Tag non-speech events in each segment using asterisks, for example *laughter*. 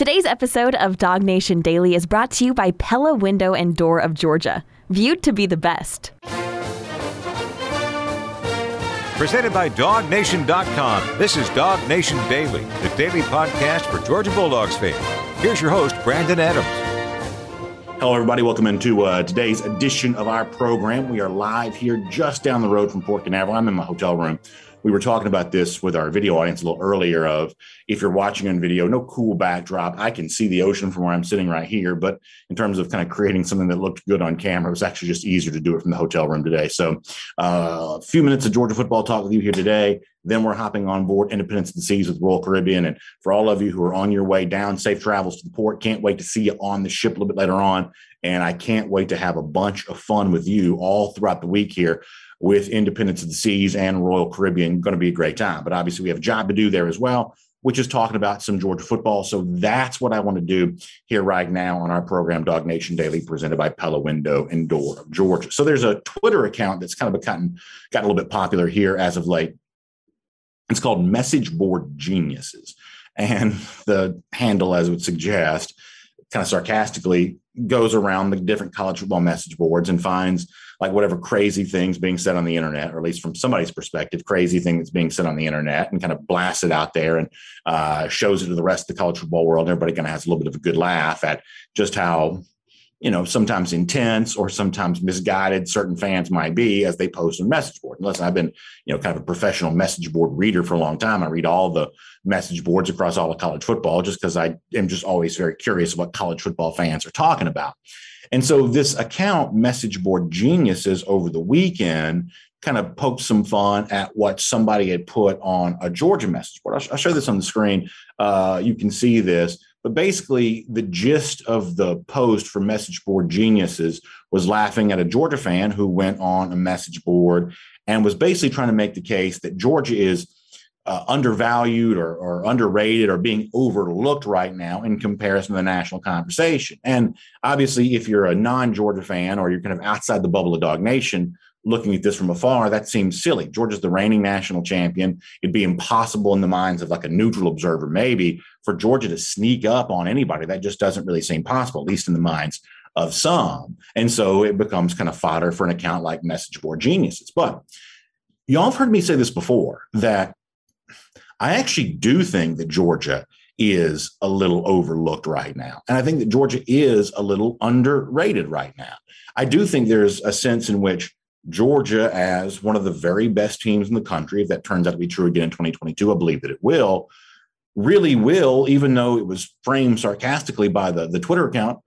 Today's episode of Dog Nation Daily is brought to you by Pella Window and Door of Georgia, viewed to be the best. Presented by DogNation.com. This is Dog Nation Daily, the daily podcast for Georgia Bulldogs fans. Here's your host, Brandon Adams. Hello, everybody. Welcome into uh, today's edition of our program. We are live here just down the road from Port Canaveral. I'm in my hotel room we were talking about this with our video audience a little earlier of if you're watching on video no cool backdrop. I can see the ocean from where i'm sitting right here but in terms of kind of creating something that looked good on camera it was actually just easier to do it from the hotel room today. So uh, a few minutes of georgia football talk with you here today. Then we're hopping on board independence of the seas with royal caribbean. And for all of you who are on your way down safe travels to the port. Can't wait to see you on the ship a little bit later on. And i can't wait to have a bunch of fun with you all throughout the week here with Independence of the Seas and Royal Caribbean. Going to be a great time. But obviously, we have a job to do there as well, which is talking about some Georgia football. So that's what I want to do here right now on our program, Dog Nation Daily, presented by Pella Window and Door of Georgia. So there's a Twitter account that's kind of gotten, gotten a little bit popular here as of late. It's called Message Board Geniuses. And *laughs* the handle, as it would suggest, kind of sarcastically goes around the different college football message boards and finds like whatever crazy things being said on the internet, or at least from somebody's perspective, crazy thing that's being said on the internet and kind of blasts it out there and uh, shows it to the rest of the college football world. Everybody kind of has a little bit of a good laugh at just how you know, sometimes intense or sometimes misguided certain fans might be as they post on message board. And listen, I've been, you know, kind of a professional message board reader for a long time. I read all the message boards across all of college football just because I am just always very curious what college football fans are talking about. And so this account, Message Board Geniuses, over the weekend, kind of poked some fun at what somebody had put on a Georgia message board. I'll, I'll show this on the screen. Uh, you can see this. But basically, the gist of the post for Message Board Geniuses was laughing at a Georgia fan who went on a message board and was basically trying to make the case that Georgia is uh, undervalued or, or, underrated or being overlooked right now in comparison to the national conversation. And obviously, if you're a non Georgia fan or you're kind of outside the bubble of Dog Nation, looking at this from afar, that seems silly. Georgia's the reigning national champion. It'd be impossible in the minds of like a neutral observer, maybe, for Georgia to sneak up on anybody. That just doesn't really seem possible, at least in the minds of some. And so it becomes kind of fodder for an account like Message Board Geniuses. But y'all have heard me say this before that I actually do think that Georgia is a little overlooked right now. And I think that Georgia is a little underrated right now. I do think there's a sense in which Georgia as one of the very best teams in the country, if that turns out to be true again in 2022, I believe that it will, really will, even though it was framed sarcastically by the, the Twitter account.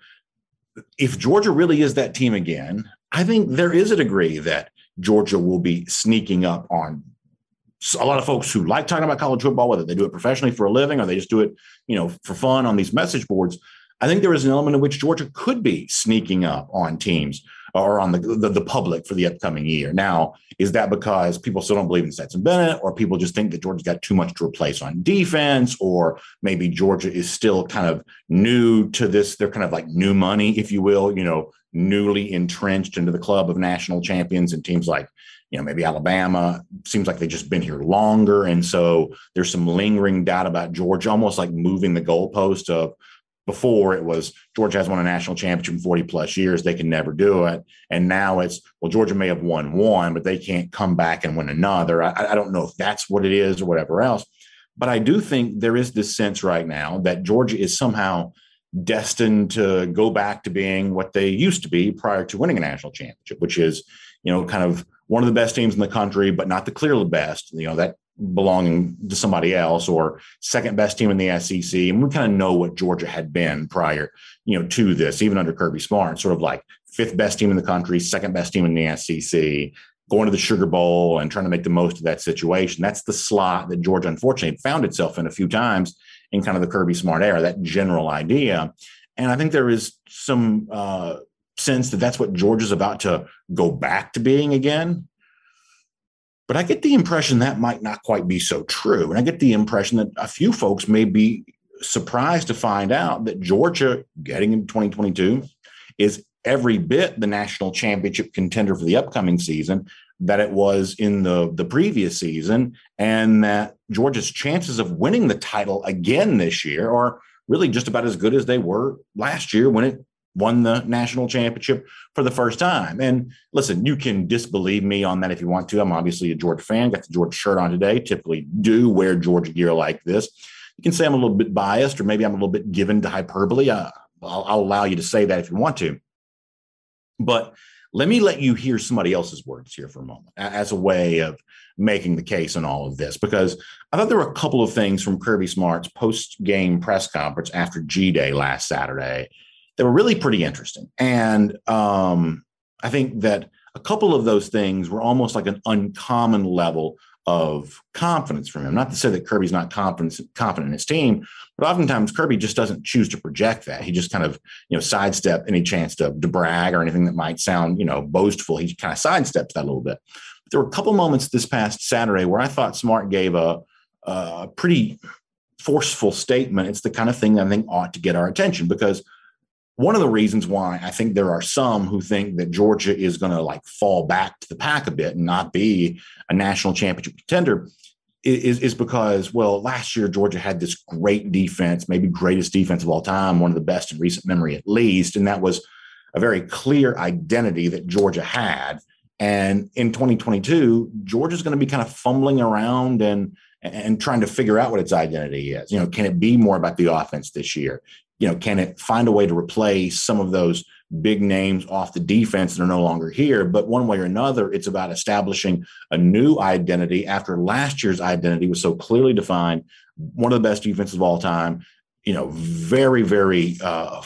If Georgia really is that team again, I think there is a degree that Georgia will be sneaking up on a lot of folks who like talking about college football, whether they do it professionally for a living or they just do it, you know, for fun on these message boards. I think there is an element in which Georgia could be sneaking up on teams or on the, the, the public for the upcoming year. Now, is that because people still don't believe in Stetson Bennett, or people just think that Georgia's got too much to replace on defense, or maybe Georgia is still kind of new to this? They're kind of like new money, if you will, you know, newly entrenched into the club of national champions and teams like you know maybe alabama seems like they've just been here longer and so there's some lingering doubt about georgia almost like moving the goalpost of before it was Georgia has won a national championship in 40 plus years. They can never do it. And now it's, well, Georgia may have won one, but they can't come back and win another. I, I don't know if that's what it is or whatever else. But I do think there is this sense right now that Georgia is somehow destined to go back to being what they used to be prior to winning a national championship, which is, you know, kind of one of the best teams in the country, but not the clearly best. You know, that belonging to somebody else or second best team in the SEC. And we kind of know what Georgia had been prior, you know, to this, even under Kirby Smart, sort of like fifth best team in the country, second best team in the SEC, going to the Sugar Bowl and trying to make the most of that situation. That's the slot that Georgia unfortunately found itself in a few times in kind of the Kirby Smart era, that general idea. And I think there is some uh, sense that that's what Georgia's about to go back to being again. But I get the impression that might not quite be so true. And I get the impression that a few folks may be surprised to find out that Georgia, getting into 2022, is every bit the national championship contender for the upcoming season that it was in the, the previous season, and that Georgia's chances of winning the title again this year are really just about as good as they were last year when it won the national championship for the first time. And listen, you can disbelieve me on that if you want to. I'm obviously a Georgia fan, got the Georgia shirt on today, typically do wear Georgia gear like this. You can say I'm a little bit biased or maybe I'm a little bit given to hyperbole. Uh, I'll, I'll allow you to say that if you want to. But let me let you hear somebody else's words here for a moment as a way of making the case on all of this, because I thought there were a couple of things from Kirby Smart's post game press conference after G Day last Saturday that were really pretty interesting. And um, I think that a couple of those things were almost like an uncommon level of confidence from him. Not to say that Kirby's not confident, confident in his team, but oftentimes Kirby just doesn't choose to project that. He just kind of, you know, sidestep any chance to, to brag or anything that might sound, you know, boastful. He kind of sidesteps that a little bit. But there were a couple moments this past Saturday where I thought Smart gave a, a pretty forceful statement. It's the kind of thing I think ought to get our attention because one of the reasons why I think there are some who think that Georgia is going to like fall back to the pack a bit and not be a national championship contender is, is because, well, last year Georgia had this great defense, maybe greatest defense of all time, one of the best in recent memory at least. And that was a very clear identity that Georgia had. And in 2022, Georgia's going to be kind of fumbling around and and trying to figure out what its identity is. You know, can it be more about the offense this year? You know, can it find a way to replace some of those big names off the defense that are no longer here? But one way or another, it's about establishing a new identity after last year's identity was so clearly defined. One of the best defenses of all time, you know, very, very, uh,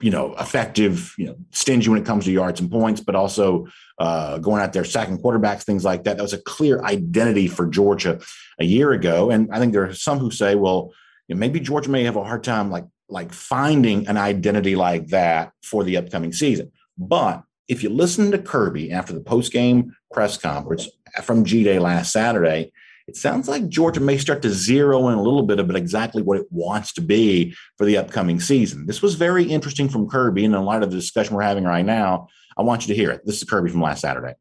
you know, effective, you know, stingy when it comes to yards and points, but also uh, going out there sacking quarterbacks, things like that. That was a clear identity for Georgia a year ago. And I think there are some who say, well, you know, maybe Georgia may have a hard time like like finding an identity like that for the upcoming season. But if you listen to Kirby after the post game press conference from G Day last Saturday, it sounds like Georgia may start to zero in a little bit about exactly what it wants to be for the upcoming season. This was very interesting from Kirby, and in light of the discussion we're having right now, I want you to hear it. This is Kirby from last Saturday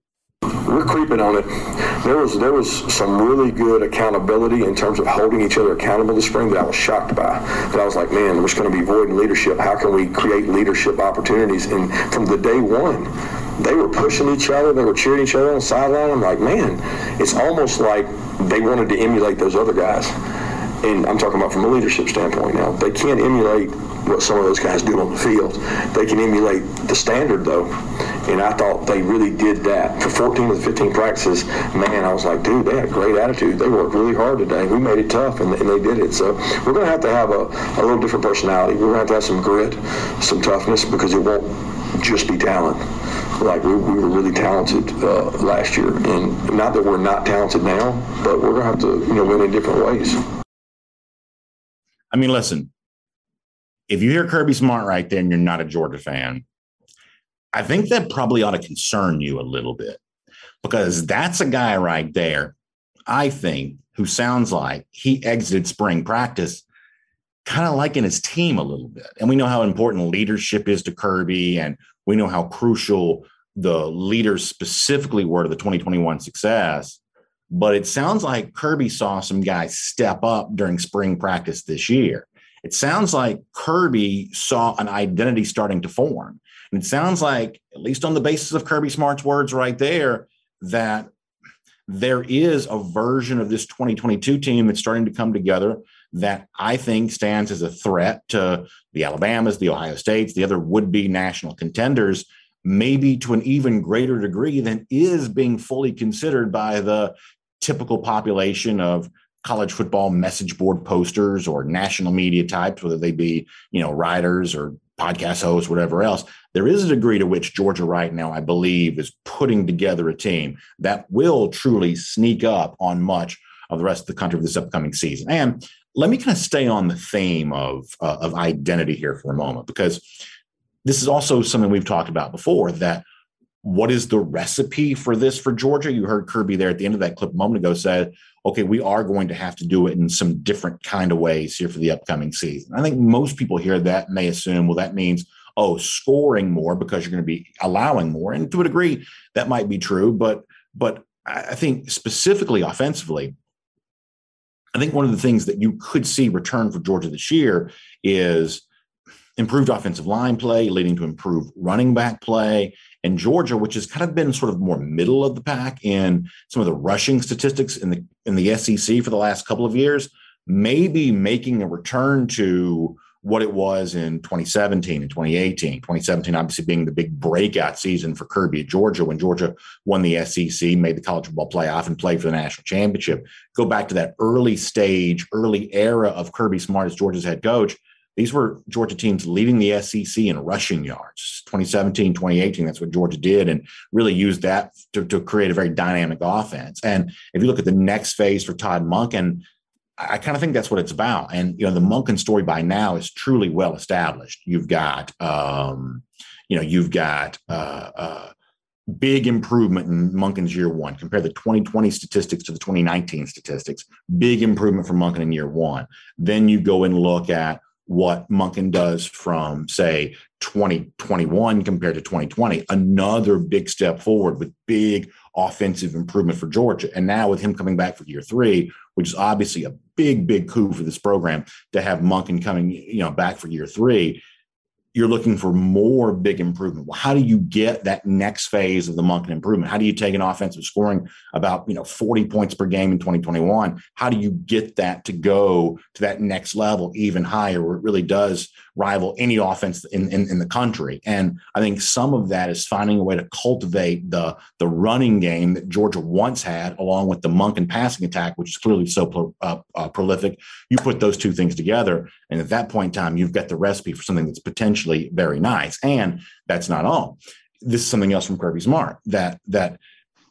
we're creeping on it. There was there was some really good accountability in terms of holding each other accountable this spring that I was shocked by. That I was like, man, we're going to be void in leadership. How can we create leadership opportunities? And from the day one, they were pushing each other. They were cheering each other on the sideline. I'm like, man, it's almost like they wanted to emulate those other guys. And I'm talking about from a leadership standpoint now. They can't emulate what some of those guys do on the field. They can emulate the standard though and I thought they really did that. For 14 of the 15 practices, man, I was like, dude, they had a great attitude. They worked really hard today. We made it tough, and, and they did it. So we're going to have to have a, a little different personality. We're going to have to have some grit, some toughness, because it won't just be talent. Like we, we were really talented uh, last year, and not that we're not talented now, but we're going to have to, you know, win in different ways. I mean, listen, if you hear Kirby Smart right there and you're not a Georgia fan, I think that probably ought to concern you a little bit because that's a guy right there, I think, who sounds like he exited spring practice kind of liking his team a little bit. And we know how important leadership is to Kirby, and we know how crucial the leaders specifically were to the 2021 success. But it sounds like Kirby saw some guys step up during spring practice this year. It sounds like Kirby saw an identity starting to form. And it sounds like, at least on the basis of Kirby Smart's words right there, that there is a version of this 2022 team that's starting to come together that I think stands as a threat to the Alabamas, the Ohio States, the other would be national contenders, maybe to an even greater degree than is being fully considered by the typical population of college football message board posters or national media types, whether they be, you know, writers or podcast hosts, whatever else. There is a degree to which Georgia right now, I believe, is putting together a team that will truly sneak up on much of the rest of the country this upcoming season. And let me kind of stay on the theme of, uh, of identity here for a moment, because this is also something we've talked about before that what is the recipe for this for Georgia? You heard Kirby there at the end of that clip a moment ago said, okay, we are going to have to do it in some different kind of ways here for the upcoming season. I think most people hear that and they assume, well, that means, oh, scoring more because you're going to be allowing more. And to a degree, that might be true. But but I think specifically offensively, I think one of the things that you could see return for Georgia this year is improved offensive line play, leading to improved running back play. And Georgia, which has kind of been sort of more middle of the pack in some of the rushing statistics in the in the SEC for the last couple of years, maybe making a return to what it was in 2017 and 2018. 2017, obviously, being the big breakout season for Kirby at Georgia when Georgia won the SEC, made the college football playoff, and played for the national championship. Go back to that early stage, early era of Kirby Smart as Georgia's head coach. These were Georgia teams leading the SEC in rushing yards. 2017, 2018, that's what Georgia did and really used that to, to create a very dynamic offense. And if you look at the next phase for Todd Monken, I kind of think that's what it's about. And you know, the Monken story by now is truly well established. You've got, um, you know, you've got uh, uh, big improvement in Monken's year one. Compare the 2020 statistics to the 2019 statistics. Big improvement for Monken in year one. Then you go and look at what Monken does from, say, 2021 compared to 2020. Another big step forward with big offensive improvement for Georgia. And now with him coming back for year three, which is obviously a big, big coup for this program to have Monken coming, you know, back for year three you're looking for more big improvement. Well, how do you get that next phase of the Monken improvement? How do you take an offensive scoring about you know 40 points per game in 2021? How do you get that to go to that next level even higher where it really does rival any offense in, in, in the country? And I think some of that is finding a way to cultivate the, the running game that Georgia once had, along with the Monken passing attack, which is clearly so pro, uh, uh, prolific. You put those two things together, and at that point in time, you've got the recipe for something that's potentially very nice. And that's not all. This is something else from Kirby Smart that that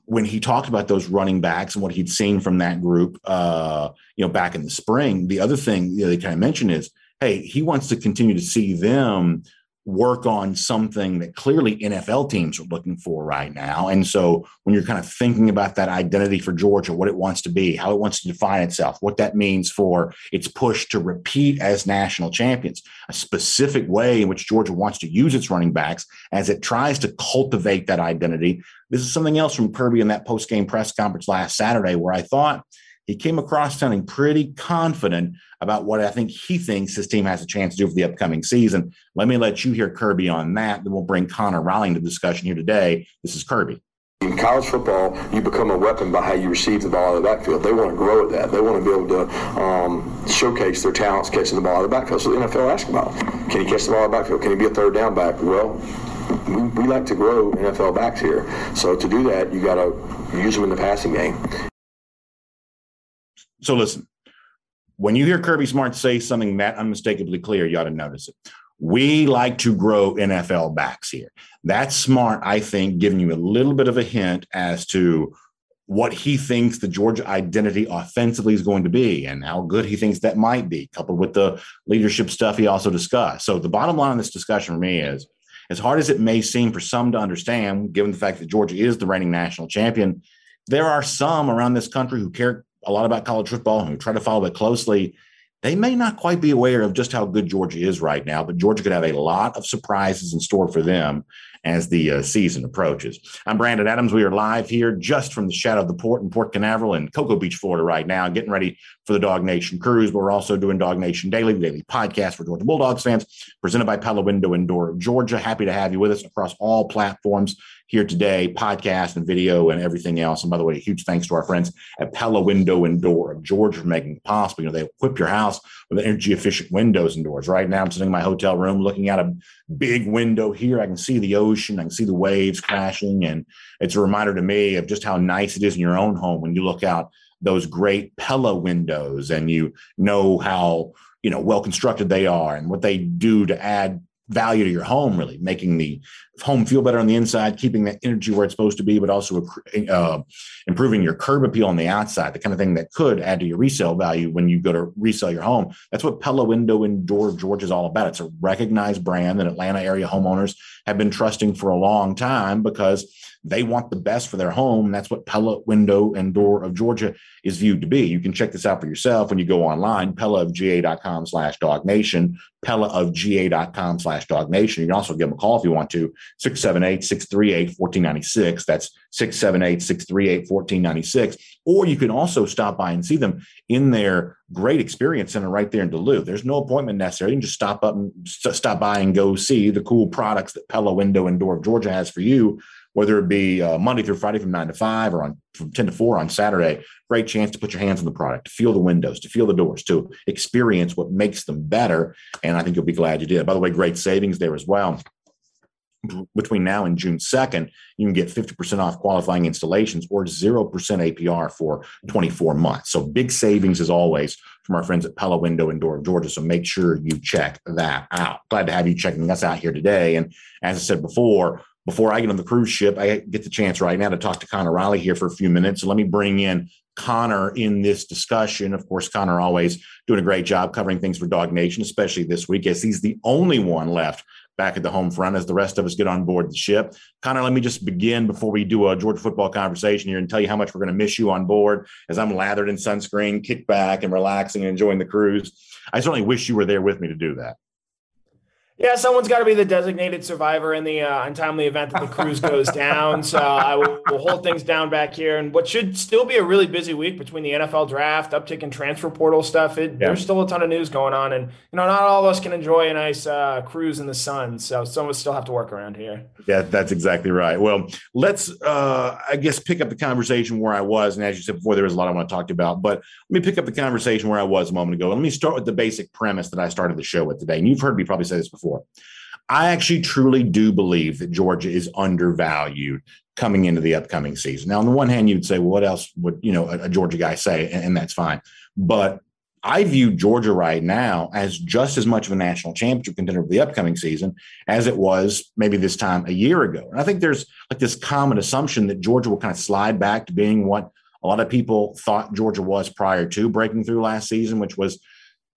when he talked about those running backs and what he'd seen from that group, uh, you know, back in the spring, the other thing you know, they kind of mentioned is, hey, he wants to continue to see them work on something that clearly NFL teams are looking for right now. And so when you're kind of thinking about that identity for Georgia, what it wants to be, how it wants to define itself, what that means for its push to repeat as national champions, a specific way in which Georgia wants to use its running backs as it tries to cultivate that identity. This is something else from Kirby in that post-game press conference last Saturday where I thought he came across sounding pretty confident about what I think he thinks his team has a chance to do for the upcoming season. Let me let you hear Kirby on that. Then we'll bring Connor Riley to the discussion here today. This is Kirby. In college football, you become a weapon by how you receive the ball out of the backfield. They want to grow at that. They want to be able to um, showcase their talents catching the ball out of the backfield. So the NFL asks about, can he catch the ball out of the backfield? Can he be a third down back? Well, we, we like to grow NFL backs here. So to do that, you got to use them in the passing game. So listen, when you hear Kirby Smart say something that unmistakably clear, you ought to notice it. We like to grow NFL backs here. That's smart, I think, giving you a little bit of a hint as to what he thinks the Georgia identity offensively is going to be and how good he thinks that might be, coupled with the leadership stuff he also discussed. So the bottom line of this discussion for me is as hard as it may seem for some to understand, given the fact that Georgia is the reigning national champion, there are some around this country who care a lot about college football and who try to follow it closely, they may not quite be aware of just how good Georgia is right now, but Georgia could have a lot of surprises in store for them as the uh, season approaches. I'm Brandon Adams. We are live here just from the shadow of the port in Port Canaveral in Cocoa Beach, Florida, right now, getting ready for the Dog Nation cruise. But we're also doing Dog Nation Daily, the daily podcast for Georgia Bulldogs fans, presented by Pella Window and Door of Georgia. Happy to have you with us across all platforms here today, podcast and video and everything else. And by the way, huge thanks to our friends at Pella Window and Door of Georgia for making it possible. You know, they equip your house with energy efficient windows and doors. Right now, I'm sitting in my hotel room looking out a big window here. I can see the ocean, I can see the waves crashing. And it's a reminder to me of just how nice it is in your own home when you look out those great Pella windows and you know how you know well constructed they are and what they do to add value to your home, really making the home feel better on the inside, keeping that energy where it's supposed to be, but also uh, improving your curb appeal on the outside, the kind of thing that could add to your resale value when you go to resell your home. That's what Pella Window and Door of Georgia is all about. It's a recognized brand that Atlanta area homeowners have been trusting for a long time because they want the best for their home. That's what Pella Window and Door of Georgia is viewed to be. You can check this out for yourself when you go online, pellaofga.com slash dog nation, pellaofga.com slash dog nation. You can also give them a call if you want to 678 638 1496. That's 678 638 1496. Or you can also stop by and see them in their great experience center right there in Duluth. There's no appointment necessary. You can just stop up and stop by and go see the cool products that Pella Window and Door of Georgia has for you whether it be uh, Monday through Friday from nine to five or on from 10 to four on Saturday, great chance to put your hands on the product, to feel the windows, to feel the doors, to experience what makes them better. And I think you'll be glad you did. By the way, great savings there as well. Between now and June 2nd, you can get 50% off qualifying installations or 0% APR for 24 months. So big savings as always from our friends at Pella Window and Door of Georgia. So make sure you check that out. Glad to have you checking us out here today. And as I said before, before I get on the cruise ship, I get the chance right now to talk to Connor Riley here for a few minutes. So let me bring in Connor in this discussion. Of course, Connor always doing a great job covering things for Dog Nation, especially this week, as he's the only one left back at the home front as the rest of us get on board the ship. Connor, let me just begin before we do a Georgia football conversation here and tell you how much we're going to miss you on board as I'm lathered in sunscreen, kick back and relaxing and enjoying the cruise. I certainly wish you were there with me to do that. Yeah, someone's got to be the designated survivor in the uh, untimely event that the cruise goes *laughs* down. So I will we'll hold things down back here, and what should still be a really busy week between the NFL draft, uptick in transfer portal stuff. It, yeah. There's still a ton of news going on, and you know, not all of us can enjoy a nice uh, cruise in the sun. So some of us still have to work around here. Yeah, that's exactly right. Well, let's uh, I guess pick up the conversation where I was, and as you said before, there was a lot I want to talk about, but let me pick up the conversation where I was a moment ago. Let me start with the basic premise that I started the show with today, and you've heard me probably say this before before. I actually truly do believe that Georgia is undervalued coming into the upcoming season. Now, on the one hand, you'd say, well, what else would you know a, a Georgia guy say? And, and that's fine. But I view Georgia right now as just as much of a national championship contender for the upcoming season as it was maybe this time a year ago. And I think there's like this common assumption that Georgia will kind of slide back to being what a lot of people thought Georgia was prior to breaking through last season, which was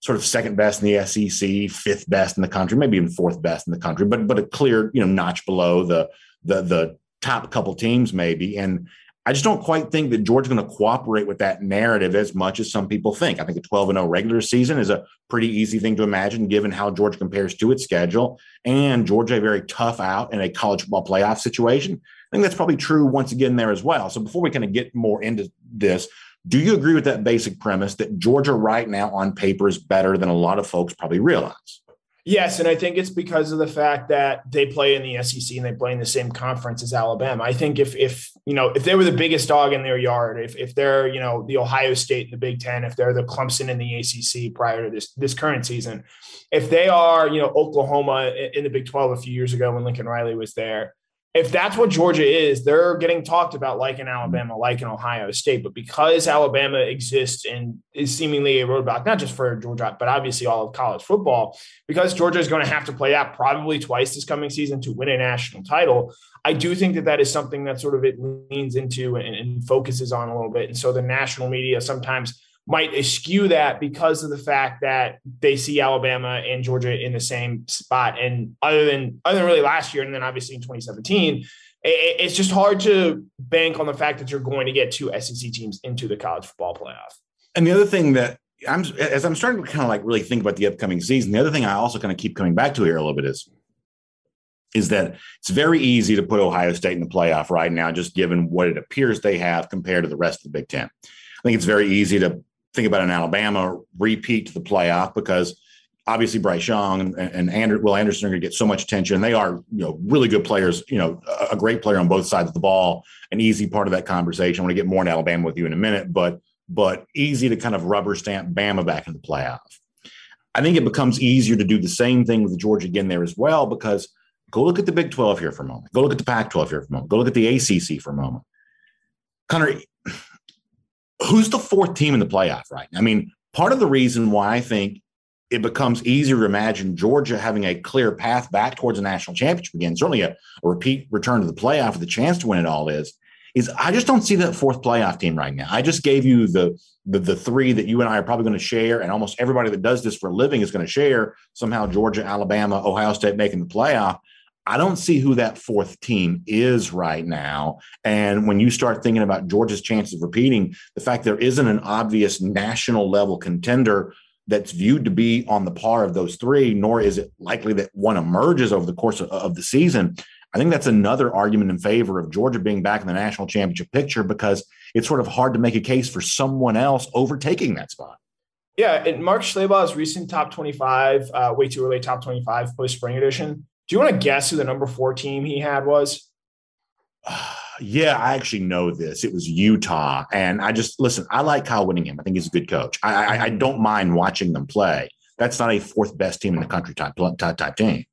sort of second best in the SEC, fifth best in the country, maybe even fourth best in the country, but but a clear you know notch below the the the top couple teams maybe. And I just don't quite think that Georgia's going to cooperate with that narrative as much as some people think. I think a 12 and 0 regular season is a pretty easy thing to imagine given how Georgia compares to its schedule and Georgia very tough out in a college football playoff situation. I think that's probably true once again there as well. So before we kind of get more into this, do you agree with that basic premise that Georgia right now on paper is better than a lot of folks probably realize? Yes, and I think it's because of the fact that they play in the SEC and they play in the same conference as Alabama. I think if if you know if they were the biggest dog in their yard, if if they're you know the Ohio State in the Big Ten, if they're the Clemson in the ACC prior to this this current season, if they are you know Oklahoma in the Big Twelve a few years ago when Lincoln Riley was there, if that's what Georgia is, they're getting talked about like in Alabama, like in Ohio State. But because Alabama exists and is seemingly a roadblock, not just for Georgia, but obviously all of college football, because Georgia is going to have to play that probably twice this coming season to win a national title. I do think that that is something that sort of it leans into and, and focuses on a little bit. And so the national media sometimes might eschew that because of the fact that they see Alabama and Georgia in the same spot. And other than other than really last year, and then obviously in 2017, it's just hard to bank on the fact that you're going to get two SEC teams into the college football playoff. And the other thing that I'm as I'm starting to kind of like really think about the upcoming season, the other thing I also kind of keep coming back to here a little bit is is that it's very easy to put Ohio State in the playoff right now, just given what it appears they have compared to the rest of the Big Ten. I think it's very easy to think about an Alabama repeat to the playoff because obviously Bryce Young and, and Andrew, Will Anderson are going to get so much attention. They are, you know, really good players, you know, a, great player on both sides of the ball, an easy part of that conversation. I want to get more in Alabama with you in a minute, but but easy to kind of rubber stamp Bama back in the playoff. I think it becomes easier to do the same thing with Georgia again there as well, because go look at the Big 12 here for a moment. Go look at the Pac 12 here for a moment. Go look at the ACC for a moment. Connor, who's the fourth team in the playoff right now? I mean, part of the reason why I think it becomes easier to imagine Georgia having a clear path back towards a national championship again, certainly a, a repeat return to the playoff with a chance to win it all is, is I just don't see that fourth playoff team right now. I just gave you the, the, the three that you and I are probably going to share, and almost everybody that does this for a living is going to share somehow Georgia, Alabama, Ohio State making the playoff. I don't see who that fourth team is right now. And when you start thinking about Georgia's chances of repeating, the fact there isn't an obvious national level contender that's viewed to be on the par of those three, nor is it likely that one emerges over the course of, of the season. I think that's another argument in favor of Georgia being back in the national championship picture because it's sort of hard to make a case for someone else overtaking that spot. Yeah, and Mark Schlabach's recent top 25, uh, way too early top 25 post spring edition. Do you want to guess who the number four team he had was? *sighs* yeah, I actually know this. It was Utah. And I just listen, I like Kyle Whittingham. I think he's a good coach. I, I, I don't mind watching them play. That's not a fourth best team in the country type, type, type team.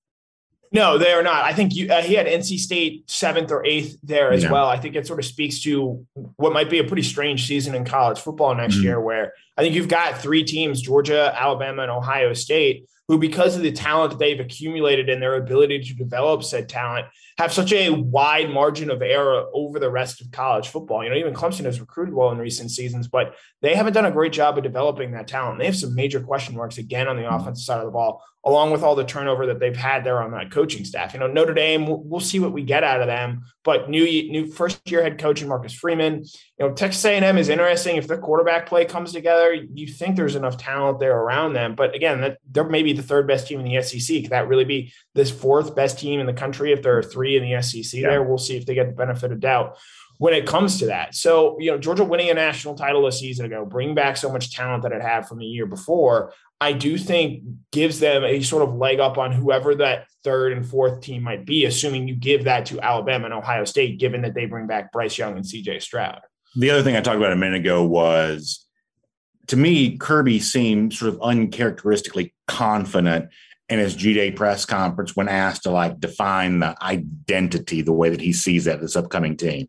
No, they are not. I think you, uh, he had NC State seventh or eighth there as yeah. well. I think it sort of speaks to what might be a pretty strange season in college football next mm-hmm. year, where I think you've got three teams Georgia, Alabama, and Ohio State who, because of the talent they've accumulated and their ability to develop said talent, have such a wide margin of error over the rest of college football. You know, even Clemson has recruited well in recent seasons, but they haven't done a great job of developing that talent. They have some major question marks again on the mm-hmm. offensive side of the ball, along with all the turnover that they've had there on that coaching staff. You know, Notre Dame, we'll, we'll see what we get out of them, but new new first year head coach Marcus Freeman. You know, Texas A&M is interesting. If the quarterback play comes together, you think there's enough talent there around them. But again, that they're maybe the third best team in the SEC. Could that really be this fourth best team in the country if there are three in the SEC yeah. there? We'll see if they get the benefit of doubt when it comes to that. So, you know, Georgia winning a national title a season ago, bring back so much talent that it had from the year before, I do think gives them a sort of leg up on whoever that third and fourth team might be, assuming you give that to Alabama and Ohio State, given that they bring back Bryce Young and CJ Stroud. The other thing I talked about a minute ago was to me, Kirby seemed sort of uncharacteristically confident in his G Day press conference when asked to like define the identity the way that he sees that this upcoming team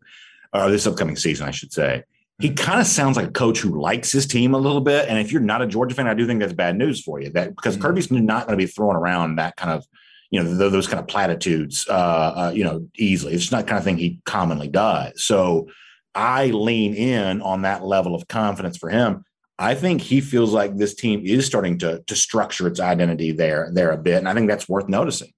or this upcoming season, I should say. He kind of sounds like a coach who likes his team a little bit. And if you're not a Georgia fan, I do think that's bad news for you. That because mm-hmm. Kirby's not going to be throwing around that kind of, you know, those kind of platitudes, uh, uh, you know, easily. It's not kind of thing he commonly does. So I lean in on that level of confidence for him. I think he feels like this team is starting to to structure its identity there there a bit, and I think that's worth noticing.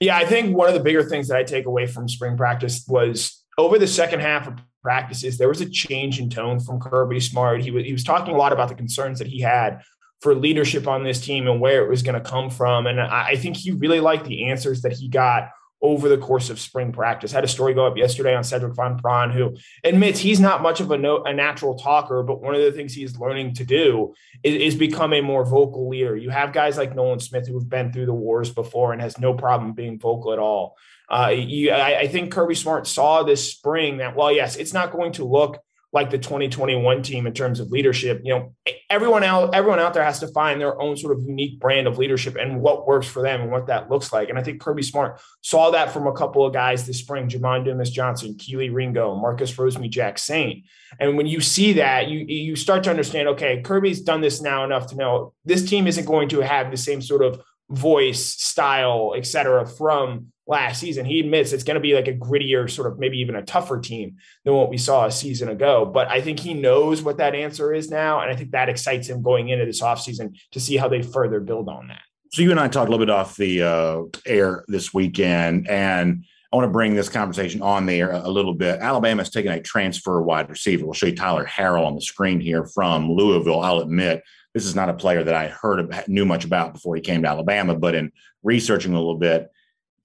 Yeah, I think one of the bigger things that I take away from spring practice was over the second half of practices, there was a change in tone from Kirby Smart. He was he was talking a lot about the concerns that he had for leadership on this team and where it was going to come from, and I, I think he really liked the answers that he got over the course of spring practice. I had a story go up yesterday on Sedrick Van Pran, who admits he's not much of a, no, a natural talker, but one of the things he's learning to do is, is, become a more vocal leader. You have guys like Nolan Smith who have been through the wars before and has no problem being vocal at all. Uh, you, I, I think Kirby Smart saw this spring that, well, yes, it's not going to look like the 2021 team in terms of leadership. You know, everyone out everyone out there has to find their own sort of unique brand of leadership and what works for them and what that looks like. And I think Kirby Smart saw that from a couple of guys this spring: Jamon Dumas Johnson, Kelee Ringo, Marcus Rosemy-Jacksaint. And when you see that, you you start to understand. Okay, Kirby's done this now enough to know this team isn't going to have the same sort of voice, style, et cetera, from last season. He admits it's going to be like a grittier, sort of maybe even a tougher team than what we saw a season ago. But I think he knows what that answer is now. And I think that excites him going into this offseason to see how they further build on that. So you and I talked a little bit off the uh, air this weekend, and I want to bring this conversation on there a little bit. Alabama has taken a transfer wide receiver. We'll show you Tyler Harrell on the screen here from Louisville. I'll admit this is not a player that I heard knew much about before he came to Alabama, but in researching a little bit,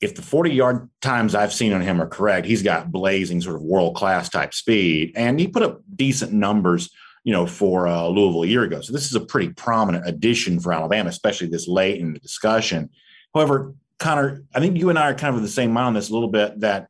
if the 40 yard times I've seen on him are correct, he's got blazing sort of world class type speed, and he put up decent numbers, you know, for uh, Louisville a year ago. So this is a pretty prominent addition for Alabama, especially this late in the discussion. However, Connor, I think you and I are kind of the same mind on this a little bit that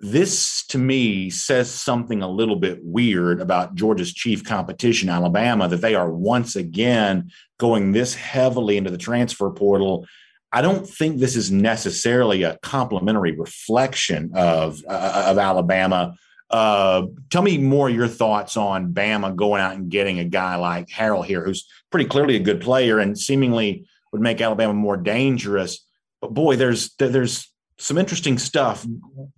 this to me says something a little bit weird about Georgia's chief competition, Alabama, that they are once again going this heavily into the transfer portal I don't think this is necessarily a complimentary reflection of uh, of Alabama. Uh, tell me more your thoughts on Bama going out and getting a guy like Harrell here, who's pretty clearly a good player and seemingly would make Alabama more dangerous. But boy, there's there's some interesting stuff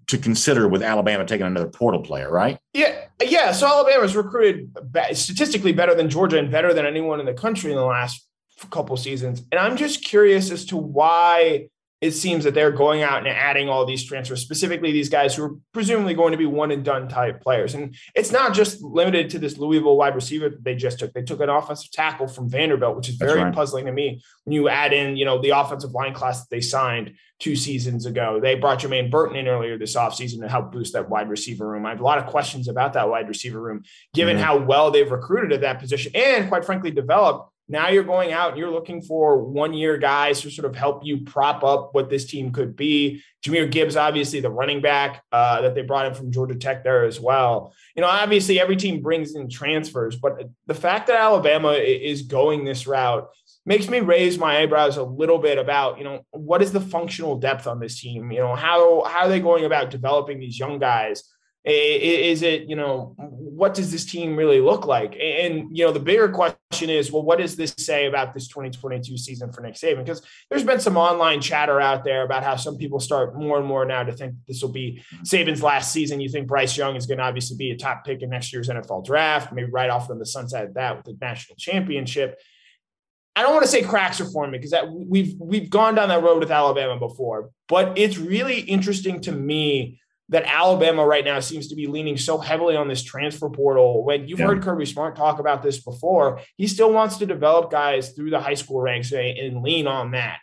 to consider with Alabama taking another portal player, right? Yeah, yeah. So Alabama's recruited statistically better than Georgia and better than anyone in the country in the last couple seasons. And I'm just curious as to why it seems that they're going out and adding all these transfers, specifically these guys who are presumably going to be one and done type players. And it's not just limited to this Louisville wide receiver that they just took. They took an offensive tackle from Vanderbilt, which is very right. puzzling to me when you add in, you know, the offensive line class that they signed two seasons ago. They brought Jermaine Burton in earlier this offseason to help boost that wide receiver room. I have a lot of questions about that wide receiver room, given mm-hmm. how well they've recruited at that position and quite frankly developed now you're going out and you're looking for one year guys to sort of help you prop up what this team could be. Jahmyr Gibbs, obviously the running back uh, that they brought in from Georgia Tech there as well. You know, obviously every team brings in transfers, but the fact that Alabama is going this route makes me raise my eyebrows a little bit about you know what is the functional depth on this team you know how how are they going about developing these young guys is it, you know, what does this team really look like? And, you know, the bigger question is, well, what does this say about this 2022 season for Nick Saban? Because there's been some online chatter out there about how some people start more and more now to think this will be Saban's last season. You think Bryce Young is going to obviously be a top pick in next year's NFL draft, maybe right off on the sunset of that with the national championship. I don't want to say cracks are forming because that we've we've gone down that road with Alabama before, but it's really interesting to me that Alabama right now seems to be leaning so heavily on this transfer portal. When you've yeah. heard Kirby Smart talk about this before, he still wants to develop guys through the high school ranks and lean on that.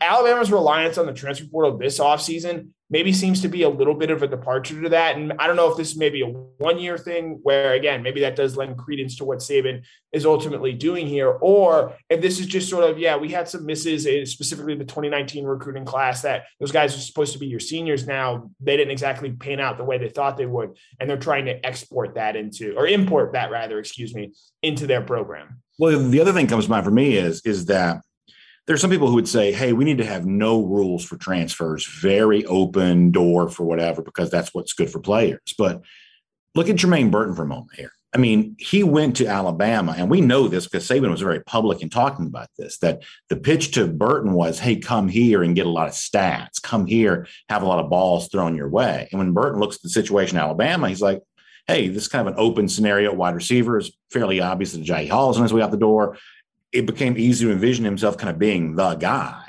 Alabama's reliance on the transfer portal this offseason maybe seems to be a little bit of a departure to that. And I don't know if this is maybe a one year thing where, again, maybe that does lend credence to what Saban is ultimately doing here, or if this is just sort of, yeah, we had some misses, eh, specifically the 2019 recruiting class that those guys are supposed to be your seniors now. They didn't exactly pan out the way they thought they would. And they're trying to export that into, or import that rather, excuse me, into their program. Well, the other thing comes to mind for me is, is that there's some people who would say, hey, we need to have no rules for transfers, very open door for whatever, because that's what's good for players. But look at Jermaine Burton for a moment here. I mean, he went to Alabama, and we know this because Saban was very public in talking about this. That the pitch to Burton was, "Hey, come here and get a lot of stats. Come here, have a lot of balls thrown your way." And when Burton looks at the situation in Alabama, he's like, "Hey, this is kind of an open scenario. Wide receiver is fairly obvious that Jahii Hall is on his way out the door it became easy to envision himself kind of being the guy.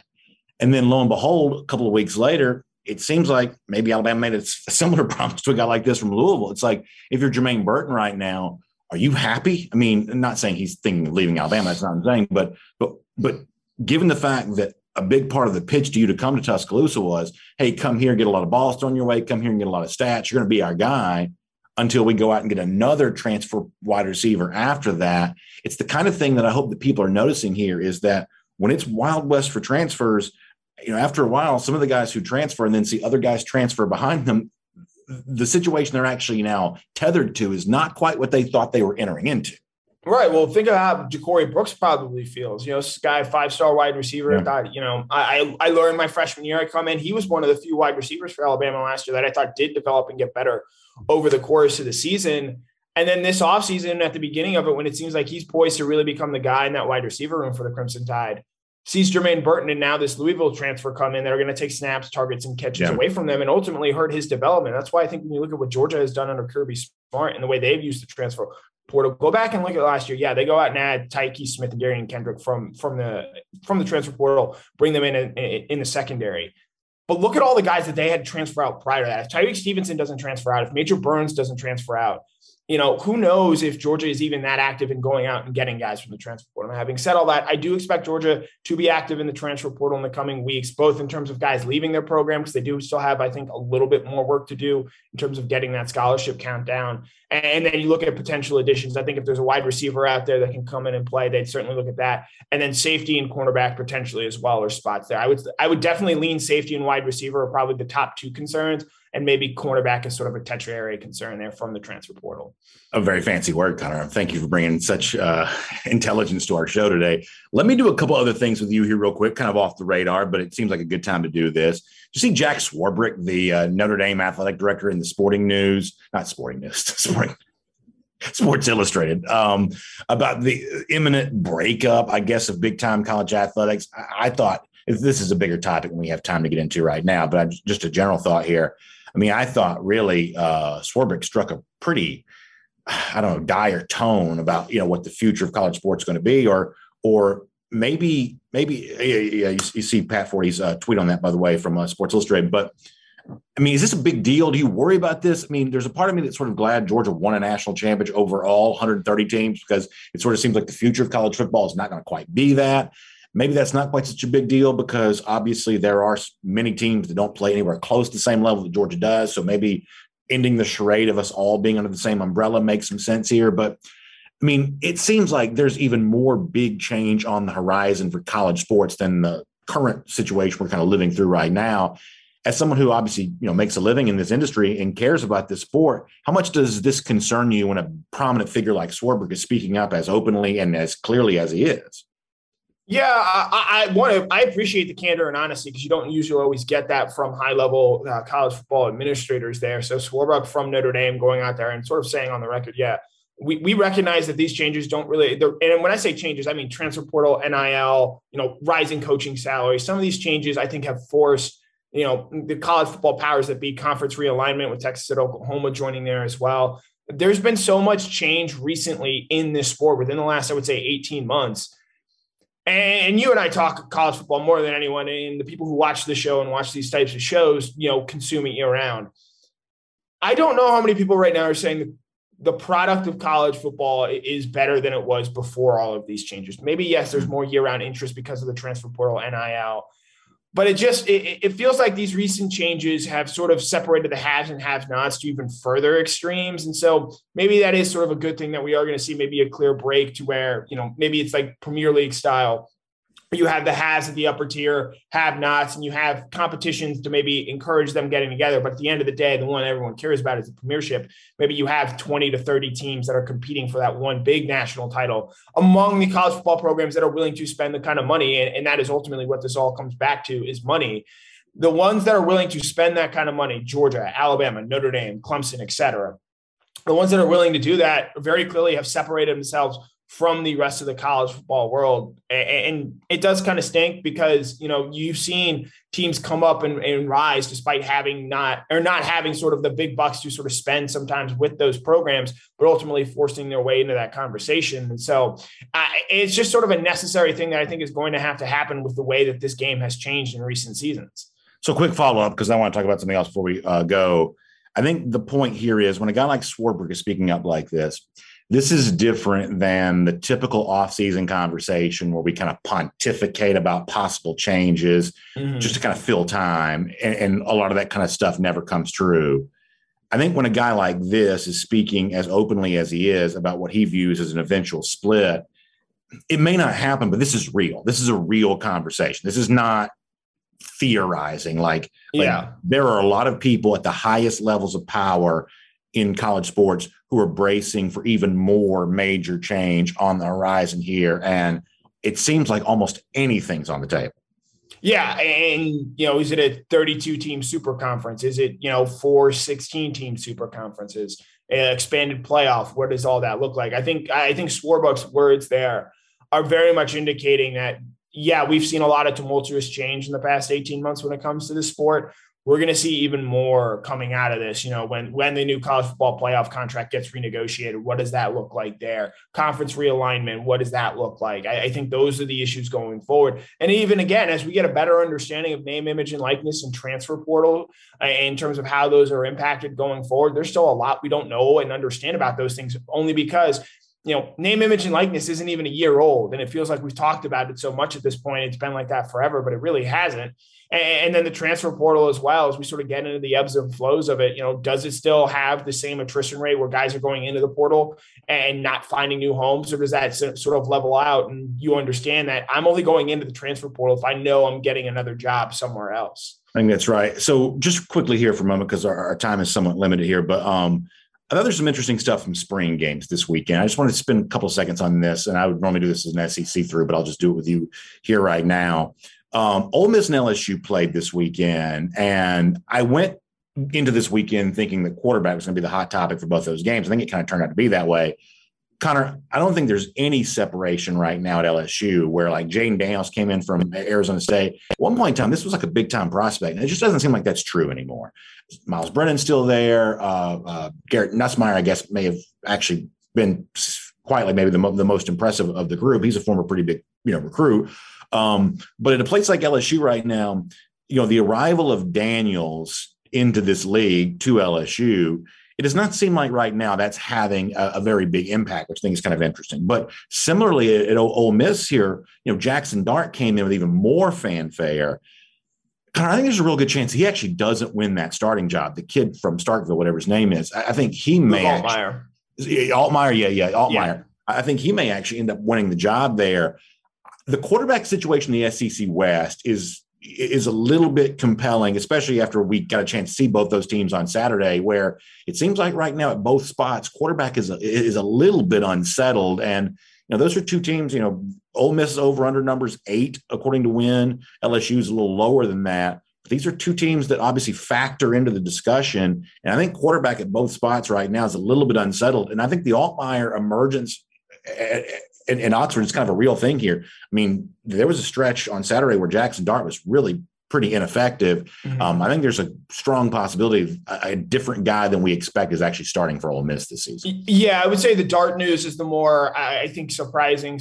And then lo and behold, a couple of weeks later, it seems like maybe Alabama made a similar *laughs* promise to a guy like this from Louisville. It's like if you're Jermaine Burton right now, are you happy? I mean, I'm not saying he's thinking of leaving Alabama. That's not what I'm saying, but but but given the fact that a big part of the pitch to you to come to Tuscaloosa was, hey, come here, get a lot of balls thrown your way, come here and get a lot of stats. You're going to be our guy until we go out and get another transfer wide receiver after that. It's the kind of thing that I hope that people are noticing here is that when it's Wild West for transfers, you know, after a while, some of the guys who transfer and then see other guys transfer behind them, the situation they're actually now tethered to is not quite what they thought they were entering into. Right. Well, think of how JaCorey Brooks probably feels. You know, this guy, five star wide receiver. Yeah. Thought, you know, I I learned my freshman year I come in. He was one of the few wide receivers for Alabama last year that I thought did develop and get better over the course of the season. And then this offseason, at the beginning of it, when it seems like he's poised to really become the guy in that wide receiver room for the Crimson Tide, sees Jermaine Burton and now this Louisville transfer come in that are going to take snaps, targets, and catches yeah. away from them and ultimately hurt his development. That's why I think when you look at what Georgia has done under Kirby Smart and the way they've used the transfer portal, go back and look at last year. Yeah, they go out and add Tykee Smith and Derion Kendrick from from the from the transfer portal, bring them in in, in the secondary. But look at all the guys that they had transfer out prior to that. If Tyrique Stevenson doesn't transfer out, if Major Burns doesn't transfer out, you know, who knows if Georgia is even that active in going out and getting guys from the transfer portal. having said all that, I do expect Georgia to be active in the transfer portal in the coming weeks, both in terms of guys leaving their program, because they do still have, I think, a little bit more work to do in terms of getting that scholarship count down. And then you look at potential additions. I think if there's a wide receiver out there that can come in and play, they'd certainly look at that. And then safety and cornerback potentially as well, or spots there. I would I would definitely lean safety and wide receiver are probably the top two concerns and maybe cornerback is sort of a tertiary concern there from the transfer portal. A very fancy word, Connor. Thank you for bringing such uh, *laughs* intelligence to our show today. Let me do a couple other things with you here, real quick, kind of off the radar, but it seems like a good time to do this. You see Jack Swarbrick, the uh, Notre Dame athletic director in the Sporting News, not Sporting News, *laughs* Sporting. Sports Illustrated um, about the imminent breakup, I guess, of big time college athletics. I, I thought this is a bigger topic than we have time to get into right now, but I, just a general thought here. I mean, I thought really uh, Swarbrick struck a pretty, I don't know, dire tone about you know what the future of college sports is going to be, or or maybe maybe yeah, you, you, see Pat Forde's uh, tweet on that by the way from uh, Sports Illustrated, but I mean, is this a big deal? Do you worry about this? I mean, there's a part of me that's sort of glad Georgia won a national championship over all 130 teams because it sort of seems like the future of college football is not going to quite be that. Maybe that's not quite such a big deal because obviously there are many teams that don't play anywhere close to the same level that Georgia does. So maybe ending the charade of us all being under the same umbrella makes some sense here. But I mean, it seems like there's even more big change on the horizon for college sports than the current situation we're kind of living through right now as someone who obviously you know makes a living in this industry and cares about this sport, how much does this concern you when a prominent figure like Swarbrick is speaking up as openly and as clearly as he is? Yeah, I, I want to. I appreciate the candor and honesty because you don't usually always get that from high level uh, college football administrators there. So Swarbrick from Notre Dame going out there and sort of saying on the record, yeah, we, we recognize that these changes don't really and when i say changes i mean transfer portal nil you know rising coaching salaries some of these changes i think have forced you know, the college football powers that be conference realignment with Texas and Oklahoma joining there as well. There's been so much change recently in this sport within the last, I would say, 18 months. And you and I talk college football more than anyone, and the people who watch the show and watch these types of shows, you know, consume it year round. I don't know how many people right now are saying the product of college football is better than it was before all of these changes. Maybe yes, there's hmm. more year-round interest because of the transfer portal, NIL, but it just it, it, feels like these recent changes have sort of separated the haves and have-nots to even further extremes. And so maybe that is sort of a good thing that we are going to see maybe a clear break to where you know maybe it's like premier league style you have the has at the upper tier, have nots, and you have competitions to maybe encourage them getting together. But at the end of the day, the one everyone cares about is the premiership. Maybe you have 20 to 30 teams that are competing for that one big national title among the college football programs that are willing to spend the kind of money. And, and that is ultimately what this all comes back to is money. The ones that are willing to spend that kind of money, Georgia, Alabama, Notre Dame, Clemson, et cetera, the ones that are willing to do that very clearly have separated themselves from the rest of the college football world. And it does kind of stink because, you know, you've seen teams come up and, and, rise despite having not or not having sort of the big bucks to sort of spend sometimes with those programs, but ultimately forcing their way into that conversation. And so uh, it's just sort of a necessary thing that I think is going to have to happen with the way that this game has changed in recent seasons. So, quick follow up because I want to talk about something else before we uh, go. I think the point here is when a guy like Swarbrick is speaking up like this, this is different than the typical off-season conversation where we kind of pontificate about possible changes mm-hmm. just to kind of fill time, and, and a lot of that kind of stuff never comes true. I think when a guy like this is speaking as openly as he is about what he views as an eventual split, it may not happen, but this is real. This is a real conversation. This is not theorizing. Like, yeah, like there are a lot of people at the highest levels of power in college sports who are bracing for even more major change on the horizon here. And it seems like almost anything's on the table. Yeah. And, you know, is it a 32 team super conference? Is it, you know, four 16 team super conferences, expanded playoff? What does all that look like? I think, I think Swarbrick's words there are very much indicating that, yeah, we've seen a lot of tumultuous change in the past 18 months when it comes to the sport we're going to see even more coming out of this. You know, when when the new college football playoff contract gets renegotiated, what does that look like there? Conference realignment, what does that look like? I, I, think those are the issues going forward. And even again, as we get a better understanding of name, image, and likeness and transfer portal uh, in terms of how those are impacted going forward, there's still a lot we don't know and understand about those things. Only because you know, name, image, and likeness isn't even a year old. And it feels like we've talked about it so much at this point. It's been like that forever, but it really hasn't. And, then the transfer portal as well, as we sort of get into the ebbs and flows of it, you know, does it still have the same attrition rate where guys are going into the portal and not finding new homes, or does that sort of level out? And you understand that I'm only going into the transfer portal if I know I'm getting another job somewhere else. I think that's right. So just quickly here for a moment, because our, our time is somewhat limited here, but um, I thought there's some interesting stuff from spring games this weekend. I just wanted to spend a couple seconds on this, and I would normally do this as an SEC through, but I'll just do it with you here right now. Um, Ole Miss and LSU played this weekend, and I went into this weekend thinking the quarterback was going to be the hot topic for both those games. I think it kind of turned out to be that way. Connor, I don't think there's any separation right now at LSU where like Jayden Daniels came in from Arizona State. At one point in time, this was like a big time prospect. And it just doesn't seem like that's true anymore. Miles Brennan's still there. Uh, uh, Garrett Nussmeier, I guess, may have actually been like maybe the, mo- the most impressive of the group. He's a former pretty big, you know, recruit. Um, but at a place like LSU right now, you know, the arrival of Daniels into this league to LSU, it does not seem like right now that's having a, a very big impact, which I think is kind of interesting. But similarly at, at Ole Miss here, you know, Jackson Dart came in with even more fanfare. I think there's a real good chance he actually doesn't win that starting job. The kid from Starkville, whatever his name is, I, I think he may. Altmeyer. Actually, Altmyer, yeah, yeah, Altmeyer. Yeah. I think he may actually end up winning the job there. The quarterback situation in the SEC West is is a little bit compelling, especially after we got a chance to see both those teams on Saturday, where it seems like right now at both spots, quarterback is a, is a little bit unsettled. And, you know, those are two teams, you know, Ole Miss over under numbers eight, according to Win. LSU is a little lower than that. But these are two teams that obviously factor into the discussion. And I think quarterback at both spots right now is a little bit unsettled. And I think the Altmyer emergence in, in Oxford is kind of a real thing here. I mean, there was a stretch on Saturday where Jackson Dart was really pretty ineffective. Mm-hmm. Um, I think there's a strong possibility a, a, different guy than we expect is actually starting for Ole Miss this season. Yeah, I would say the Dart news is the more I think surprising,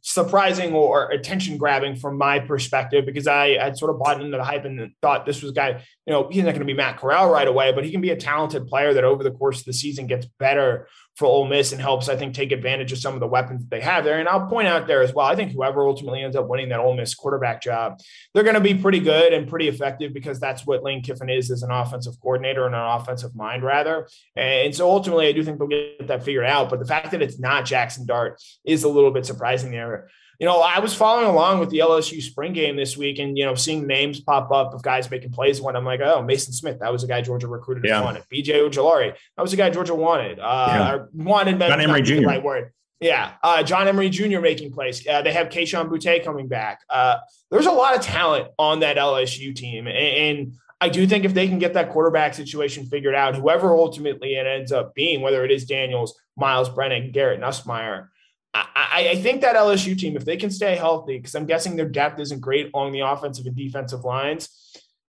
surprising or attention grabbing from my perspective because I I sort of bought into the hype and thought this was a guy. You know, he's not going to be Matt Corral right away, but he can be a talented player that over the course of the season gets better for Ole Miss and helps, I think, take advantage of some of the weapons that they have there. And I'll point out there as well, I think whoever ultimately ends up winning that Ole Miss quarterback job, they're going to be pretty good and pretty effective because that's what Lane Kiffin is as an offensive coordinator and an offensive mind, rather. And so ultimately, I do think they'll get that figured out. But the fact that it's not Jackson Dart is a little bit surprising there you know, I was following along with the LSU spring game this week and, you know, seeing names pop up of guys making plays when I'm like, oh, Mason Smith, that was a guy Georgia recruited yeah. wanted. BJ Ojulari, that was a guy Georgia wanted. Uh, yeah. wanted, John Emery Jr. right word. Yeah. Uh, John Emery Jr. making plays. Uh, they have Kayshon Boutte coming back. Uh, there's a lot of talent on that LSU team. And, and I do think if they can get that quarterback situation figured out, whoever ultimately it ends up being, whether it is Daniels, Miles Brennan, Garrett Nussmeier, I, I, think that LSU team, if they can stay healthy, because I'm guessing their depth isn't great along the offensive and defensive lines,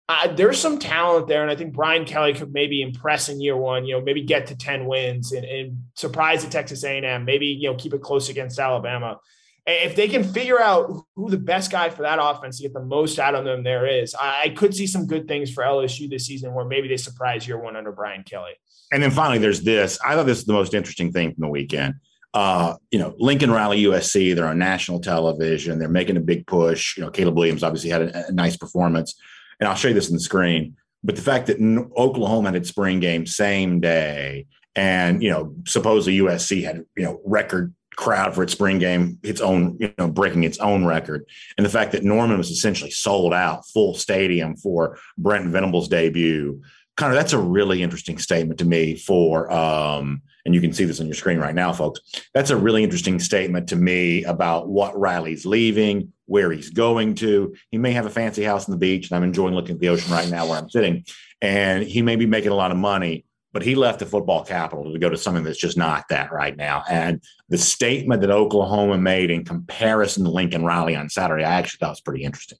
uh, there's some talent there, and I think Brian Kelly could maybe impress in year one. You know, maybe get to ten wins and, and surprise at Texas A&M. Maybe you know keep it close against Alabama. If they can figure out who the best guy for that offense to get the most out of them there is, I, I could see some good things for LSU this season, where maybe they surprise year one under Brian Kelly. And then finally, there's this. I thought this is the most interesting thing from the weekend uh, you know, Lincoln Riley USC, they're on national television. They're making a big push. You know, Caleb Williams obviously had a, a nice performance. And I'll show you this on the screen. But the fact that Oklahoma had its spring game same day, and you know, supposedly USC had you know record crowd for its spring game, its own you know breaking its own record, and the fact that Norman was essentially sold out, full stadium for Brent Venables' debut. Of that's a really interesting statement to me for um, and you can see this on your screen right now, folks. That's a really interesting statement to me about what Riley's leaving, where he's going to. He may have a fancy house on the beach, and I'm enjoying looking at the ocean right now where I'm sitting. And he may be making a lot of money, but he left the football capital to go to something that's just not that right now. And the statement that Oklahoma made in comparison to Lincoln Riley on Saturday, I actually thought was pretty interesting.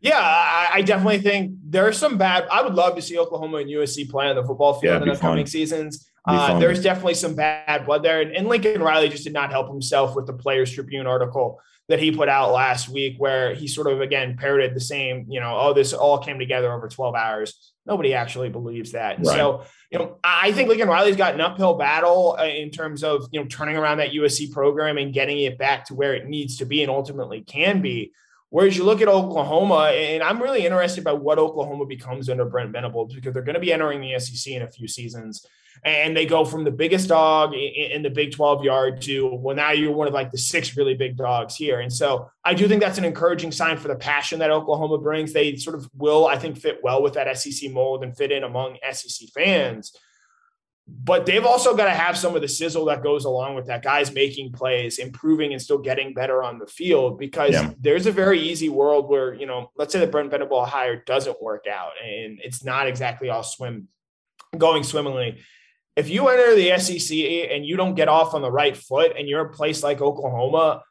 Yeah, I, I definitely think there's some bad. I would love to see Oklahoma and USC play on the football field yeah, in the coming seasons. Uh, there's definitely some bad blood there. And, and, Lincoln Riley just did not help himself with the Players Tribune article that he put out last week, where he sort of, again, parroted the same, you know, oh, this all came together over 12 hours. Nobody actually believes that. Right. so, you know, I think Lincoln Riley's got an uphill battle uh, in terms of, you know, turning around that USC program and getting it back to where it needs to be and ultimately can be. Whereas you look at Oklahoma, and I'm really interested by what Oklahoma becomes under Brent Venables because they're going to be entering the SEC in a few seasons and they go from the biggest dog in the Big 12 yard to well, now you're one of like the six really big dogs here. And so I do think that's an encouraging sign for the passion that Oklahoma brings. They sort of will, I think, fit well with that SEC mold and fit in among SEC fans. But they've also got to have some of the sizzle that goes along with that. Guys making plays, improving, and still getting better on the field because yeah. there's a very easy world where, you know, let's say the Brent Venable hire doesn't work out and it's not exactly all swim going swimmingly if you enter the SEC and you don't get off on the right foot and you're a place like Oklahoma,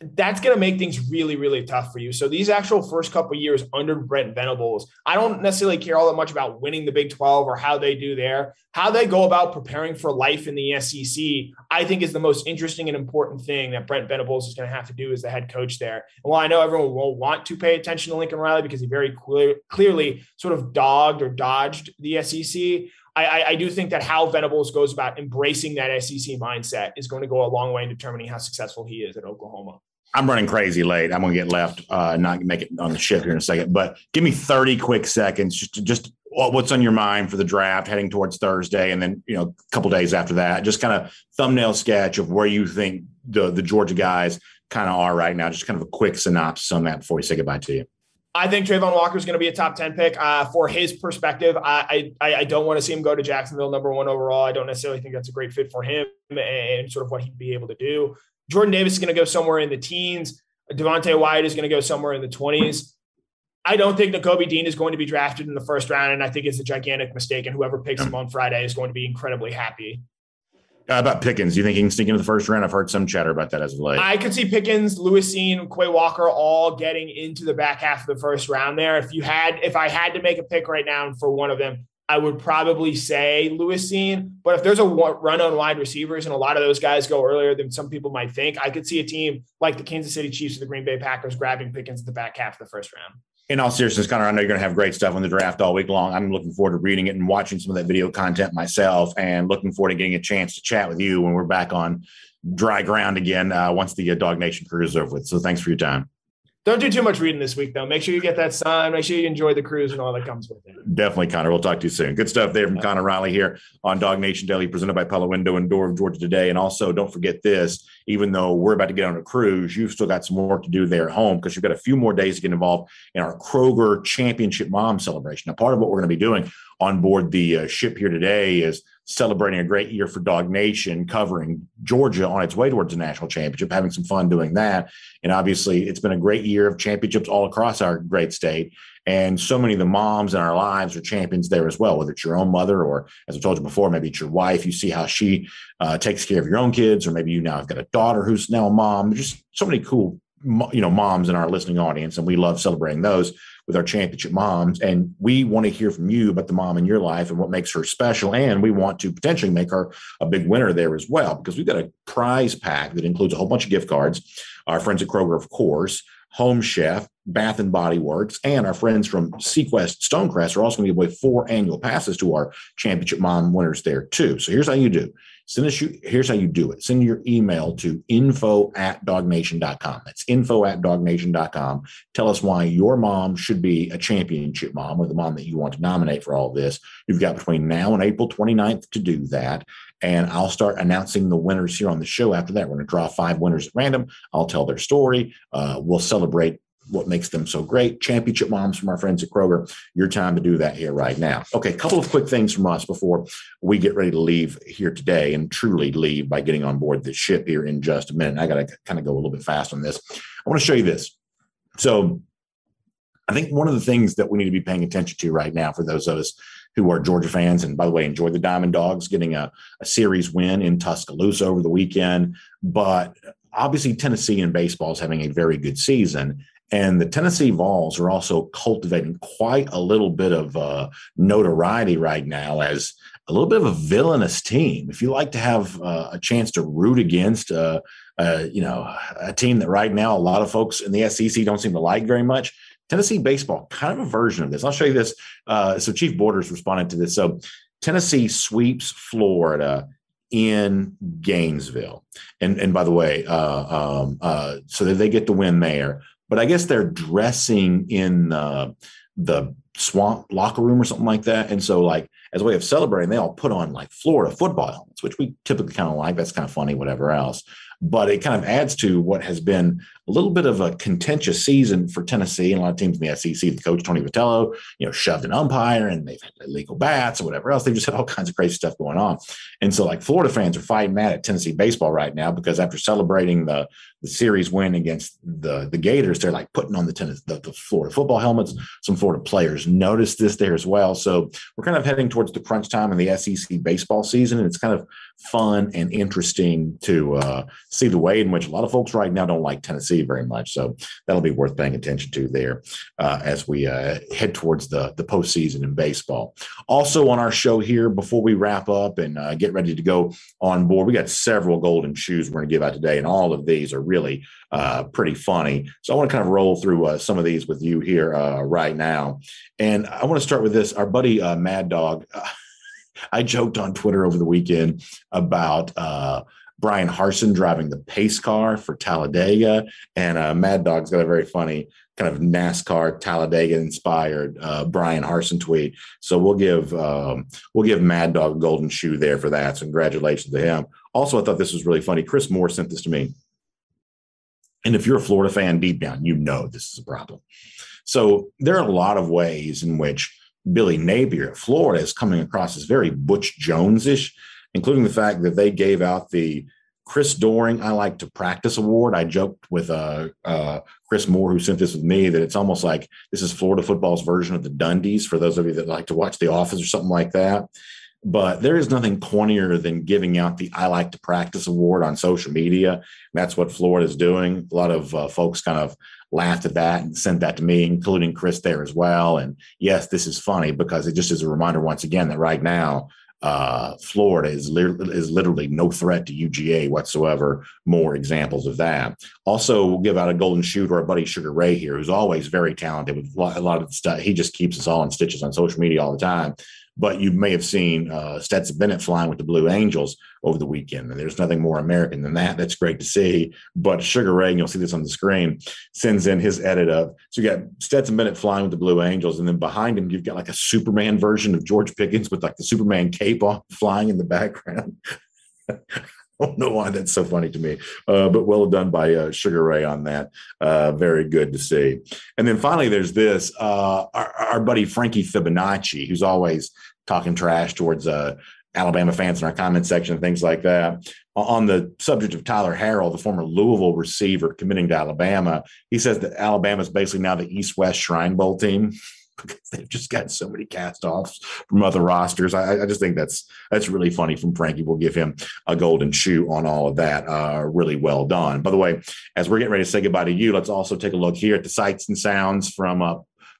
that's going to make things really, really tough for you. So these actual first couple years under Brent Venables, I don't necessarily care all that much about winning the Big 12 or how they do there. How they go about preparing for life in the SEC, I think is the most interesting and important thing that Brent Venables is going to have to do as the head coach there. And while I know everyone will want to pay attention to Lincoln Riley because he very clear, clearly sort of dogged or dodged the SEC, I, I, do think that how Venables goes about embracing that SEC mindset is going to go a long way in determining how successful he is at Oklahoma. I'm running crazy late. I'm going to get left, uh, not make it on the ship here in a second. But give me 30 quick seconds, just just what's on your mind for the draft heading towards Thursday, and then you know a couple days after that. Just kind of thumbnail sketch of where you think the the Georgia guys kind of are right now. Just kind of a quick synopsis on that before we say goodbye to you. I think Travon Walker is going to be a top 10 pick. Uh, for his perspective, I, I, I don't want to see him go to Jacksonville number one overall. I don't necessarily think that's a great fit for him and sort of what he'd be able to do. Jordan Davis is going to go somewhere in the teens. Devonte Wyatt is going to go somewhere in the 20s. I don't think Nakobe Dean is going to be drafted in the first round, and I think it's a gigantic mistake. And whoever picks him on Friday is going to be incredibly happy. Uh, about Pickens, do you think he can sneak into the first round? I've heard some chatter about that as of late. I could see Pickens, Lewis Cine, Quay Walker all getting into the back half of the first round there. If you had, if I had to make a pick right now for one of them, I would probably say Lewis Cine. But if there's a run on wide receivers and a lot of those guys go earlier than some people might think, I could see a team like the Kansas City Chiefs or the Green Bay Packers grabbing Pickens at the back half of the first round in all seriousness, Connor, I know you're going to have great stuff on the draft all week long. I'm looking forward to reading it and watching some of that video content myself, and looking forward to getting a chance to chat with you when we're back on dry ground again uh, once the uh, Nation cruise is over with. So thanks for your time. Don't do too much reading this week, though. Make sure you get that sun. Make sure you enjoy the cruise and all that comes with it. Definitely, Connor. We'll talk to you soon. Good stuff there from Connor Riley here on DawgNation Daily, presented by Pella Window and Door of Georgia today. And also, don't forget this: even though we're about to get on a cruise, you've still got some work to do there at home because you've got a few more days to get involved in our Kroger Championship Mom celebration. Now, part of what we're going to be doing on board the uh, ship here today is celebrating a great year for DawgNation, covering Georgia on its way towards the national championship, having some fun doing that. And obviously, it's been a great year of championships all across our great state. And so many of the moms in our lives are champions there as well, whether it's your own mother or, as I told you before, maybe it's your wife. You see how she uh, takes care of your own kids, or maybe you now have got a daughter who's now a mom. There's just so many cool, you know, moms in our listening audience, and we love celebrating those with our championship moms. And we want to hear from you about the mom in your life and what makes her special. And we want to potentially make her a big winner there as well, because we've got a prize pack that includes a whole bunch of gift cards. Our friends at Kroger, of course, Home Chef, Bath and Body Works, and our friends from SeaQuest Stonecrest are also going to give away four annual passes to our championship mom winners there too. So here's how you do. Send us you, here's how you do it. Send your email to info at dawgnation.com. That's info at dawgnation.com. Tell us why your mom should be a championship mom or the mom that you want to nominate for all this. You've got between now and April 29th to do that. And I'll start announcing the winners here on the show after that. We're going to draw five winners at random. I'll tell their story. Uh, we'll celebrate what makes them so great. Championship moms from our friends at Kroger. Your time to do that here right now. Okay, a couple of quick things from us before we get ready to leave here today and truly leave by getting on board this ship here in just a minute. I got to kind of go a little bit fast on this. I want to show you this. So, I think one of the things that we need to be paying attention to right now for those of us who are Georgia fans, and by the way, enjoy the Diamond Dogs getting a, a series win in Tuscaloosa over the weekend. But obviously, Tennessee in baseball is having a very good season. And the Tennessee Vols are also cultivating quite a little bit of uh, notoriety right now as a little bit of a villainous team. If you like to have uh, a chance to root against, uh, uh, you know, a team that right now a lot of folks in the SEC don't seem to like very much, Tennessee baseball, kind of a version of this. I'll show you this. Uh, so Chief Borders responded to this. So Tennessee sweeps Florida in Gainesville, and and by the way, uh, um, uh, so they get the win there but I guess they're dressing in uh, the swamp locker room or something like that. And so, like, as a way of celebrating, they all put on like Florida football helmets, which we typically kind of like. That's kind of funny, whatever else but it kind of adds to what has been a little bit of a contentious season for Tennessee and a lot of teams in the SEC. The coach Tony Vitello, you know, shoved an umpire and they've had illegal bats or whatever else. They've just had all *laughs* kinds of crazy stuff going on. And so, like Florida fans are fighting mad at Tennessee baseball right now because after celebrating the the series win against the the Gators, they're like putting on the tennis the, the Florida football helmets. Some Florida players noticed this there as well. So we're kind of heading towards the crunch time in the SEC baseball season, and it's kind of fun and interesting to uh, see the way in which a lot of folks right now don't like Tennessee very much. So that'll be worth paying attention to there uh, as we uh, head towards the the postseason in baseball. Also on our show here, before we wrap up and uh, get ready to go on board, we got several golden shoes we're going to give out today, and all of these are really uh, pretty funny. So I want to kind of roll through uh, some of these with you here right now, and I want to start with this. Our buddy Mad Dog. I joked on Twitter over the weekend about uh, Bryan Harsin driving the pace car for Talladega, and uh, Mad Dog's got a very funny kind of NASCAR Talladega inspired uh, Bryan Harsin tweet. So we'll give um, we'll give Mad Dog a golden shoe there for that. So congratulations to him. Also, I thought this was really funny. Chris Moore sent this to me. And if you're a Florida fan deep down, you know this is a problem. So there are a lot of ways in which Billy Napier at Florida is coming across as very Butch Jones-ish, including the fact that they gave out the Chris Doering I Like to Practice Award. I joked with uh, uh, Chris Moore, who sent this with me, that it's almost like this is Florida football's version of the Dundies for those of you that like to watch The Office or something like that. But there is nothing cornier than giving out the I Like to Practice Award on social media. That's what Florida is doing. A lot of uh, folks kind of laughed at that and sent that to me, including Chris there as well. And yes, this is funny because it just is a reminder once again that right now, uh, Florida is, li- is literally no threat to UGA whatsoever. More examples of that. Also, we'll give out a golden shoe to our buddy Sugar Ray here, who's always very talented with a lot of stuff. He just keeps us all in stitches on social media all the time but you may have seen uh, Stetson Bennett flying with the Blue Angels over the weekend. And there's nothing more American than that. That's great to see. But Sugar Ray, and you'll see this on the screen, sends in his edit of so you got Stetson Bennett flying with the Blue Angels, and then behind him, you've got like a Superman version of George Pickens with like the Superman cape on flying in the background. *laughs* *laughs* Don't know why that's so funny to me, uh, but well done by uh, Sugar Ray on that. Uh, very good to see. And then finally, there's this uh, our, our, buddy Frankie Fibonacci, who's always talking trash towards uh, Alabama fans in our comment section and things like that. On the subject of Tyler Harrell, the former Louisville receiver committing to Alabama, he says that Alabama is basically now the East West Shrine Bowl team because they've just got so many cast offs from other rosters. I, I, just think that's that's really funny from Frankie. We'll give him a golden shoe on all of that. Uh, really well done. By the way, as we're getting ready to say goodbye to you, let's also take a look here at the sights and sounds from uh,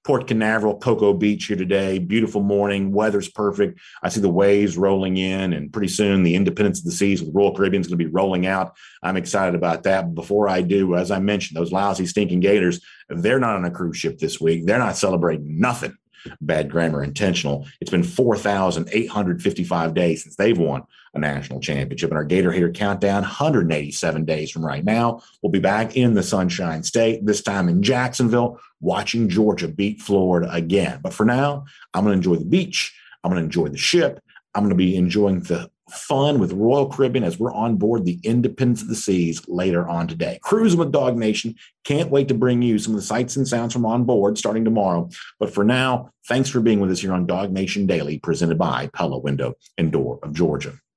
Port Canaveral, Cocoa Beach here today. Beautiful morning. Weather's perfect. I see the waves rolling in, and pretty soon the Independence of the Seas with Royal Caribbean is going to be rolling out. I'm excited about that. Before I do, as I mentioned, those lousy, stinking Gators, they're not on a cruise ship this week. They're not celebrating nothing bad grammar intentional. It's been 4,855 days since they've won a national championship. And our Gator Hater countdown, 187 days from right now. We'll be back in the Sunshine State, this time in Jacksonville, watching Georgia beat Florida again. But for now, I'm going to enjoy the beach. I'm going to enjoy the ship. I'm going to be enjoying the fun with Royal Caribbean as we're on board the Independence of the Seas later on today. Cruising with DawgNation. Can't wait to bring you some of the sights and sounds from on board starting tomorrow. But for now, thanks for being with us here on DawgNation Daily, presented by Pella Window and Door of Georgia.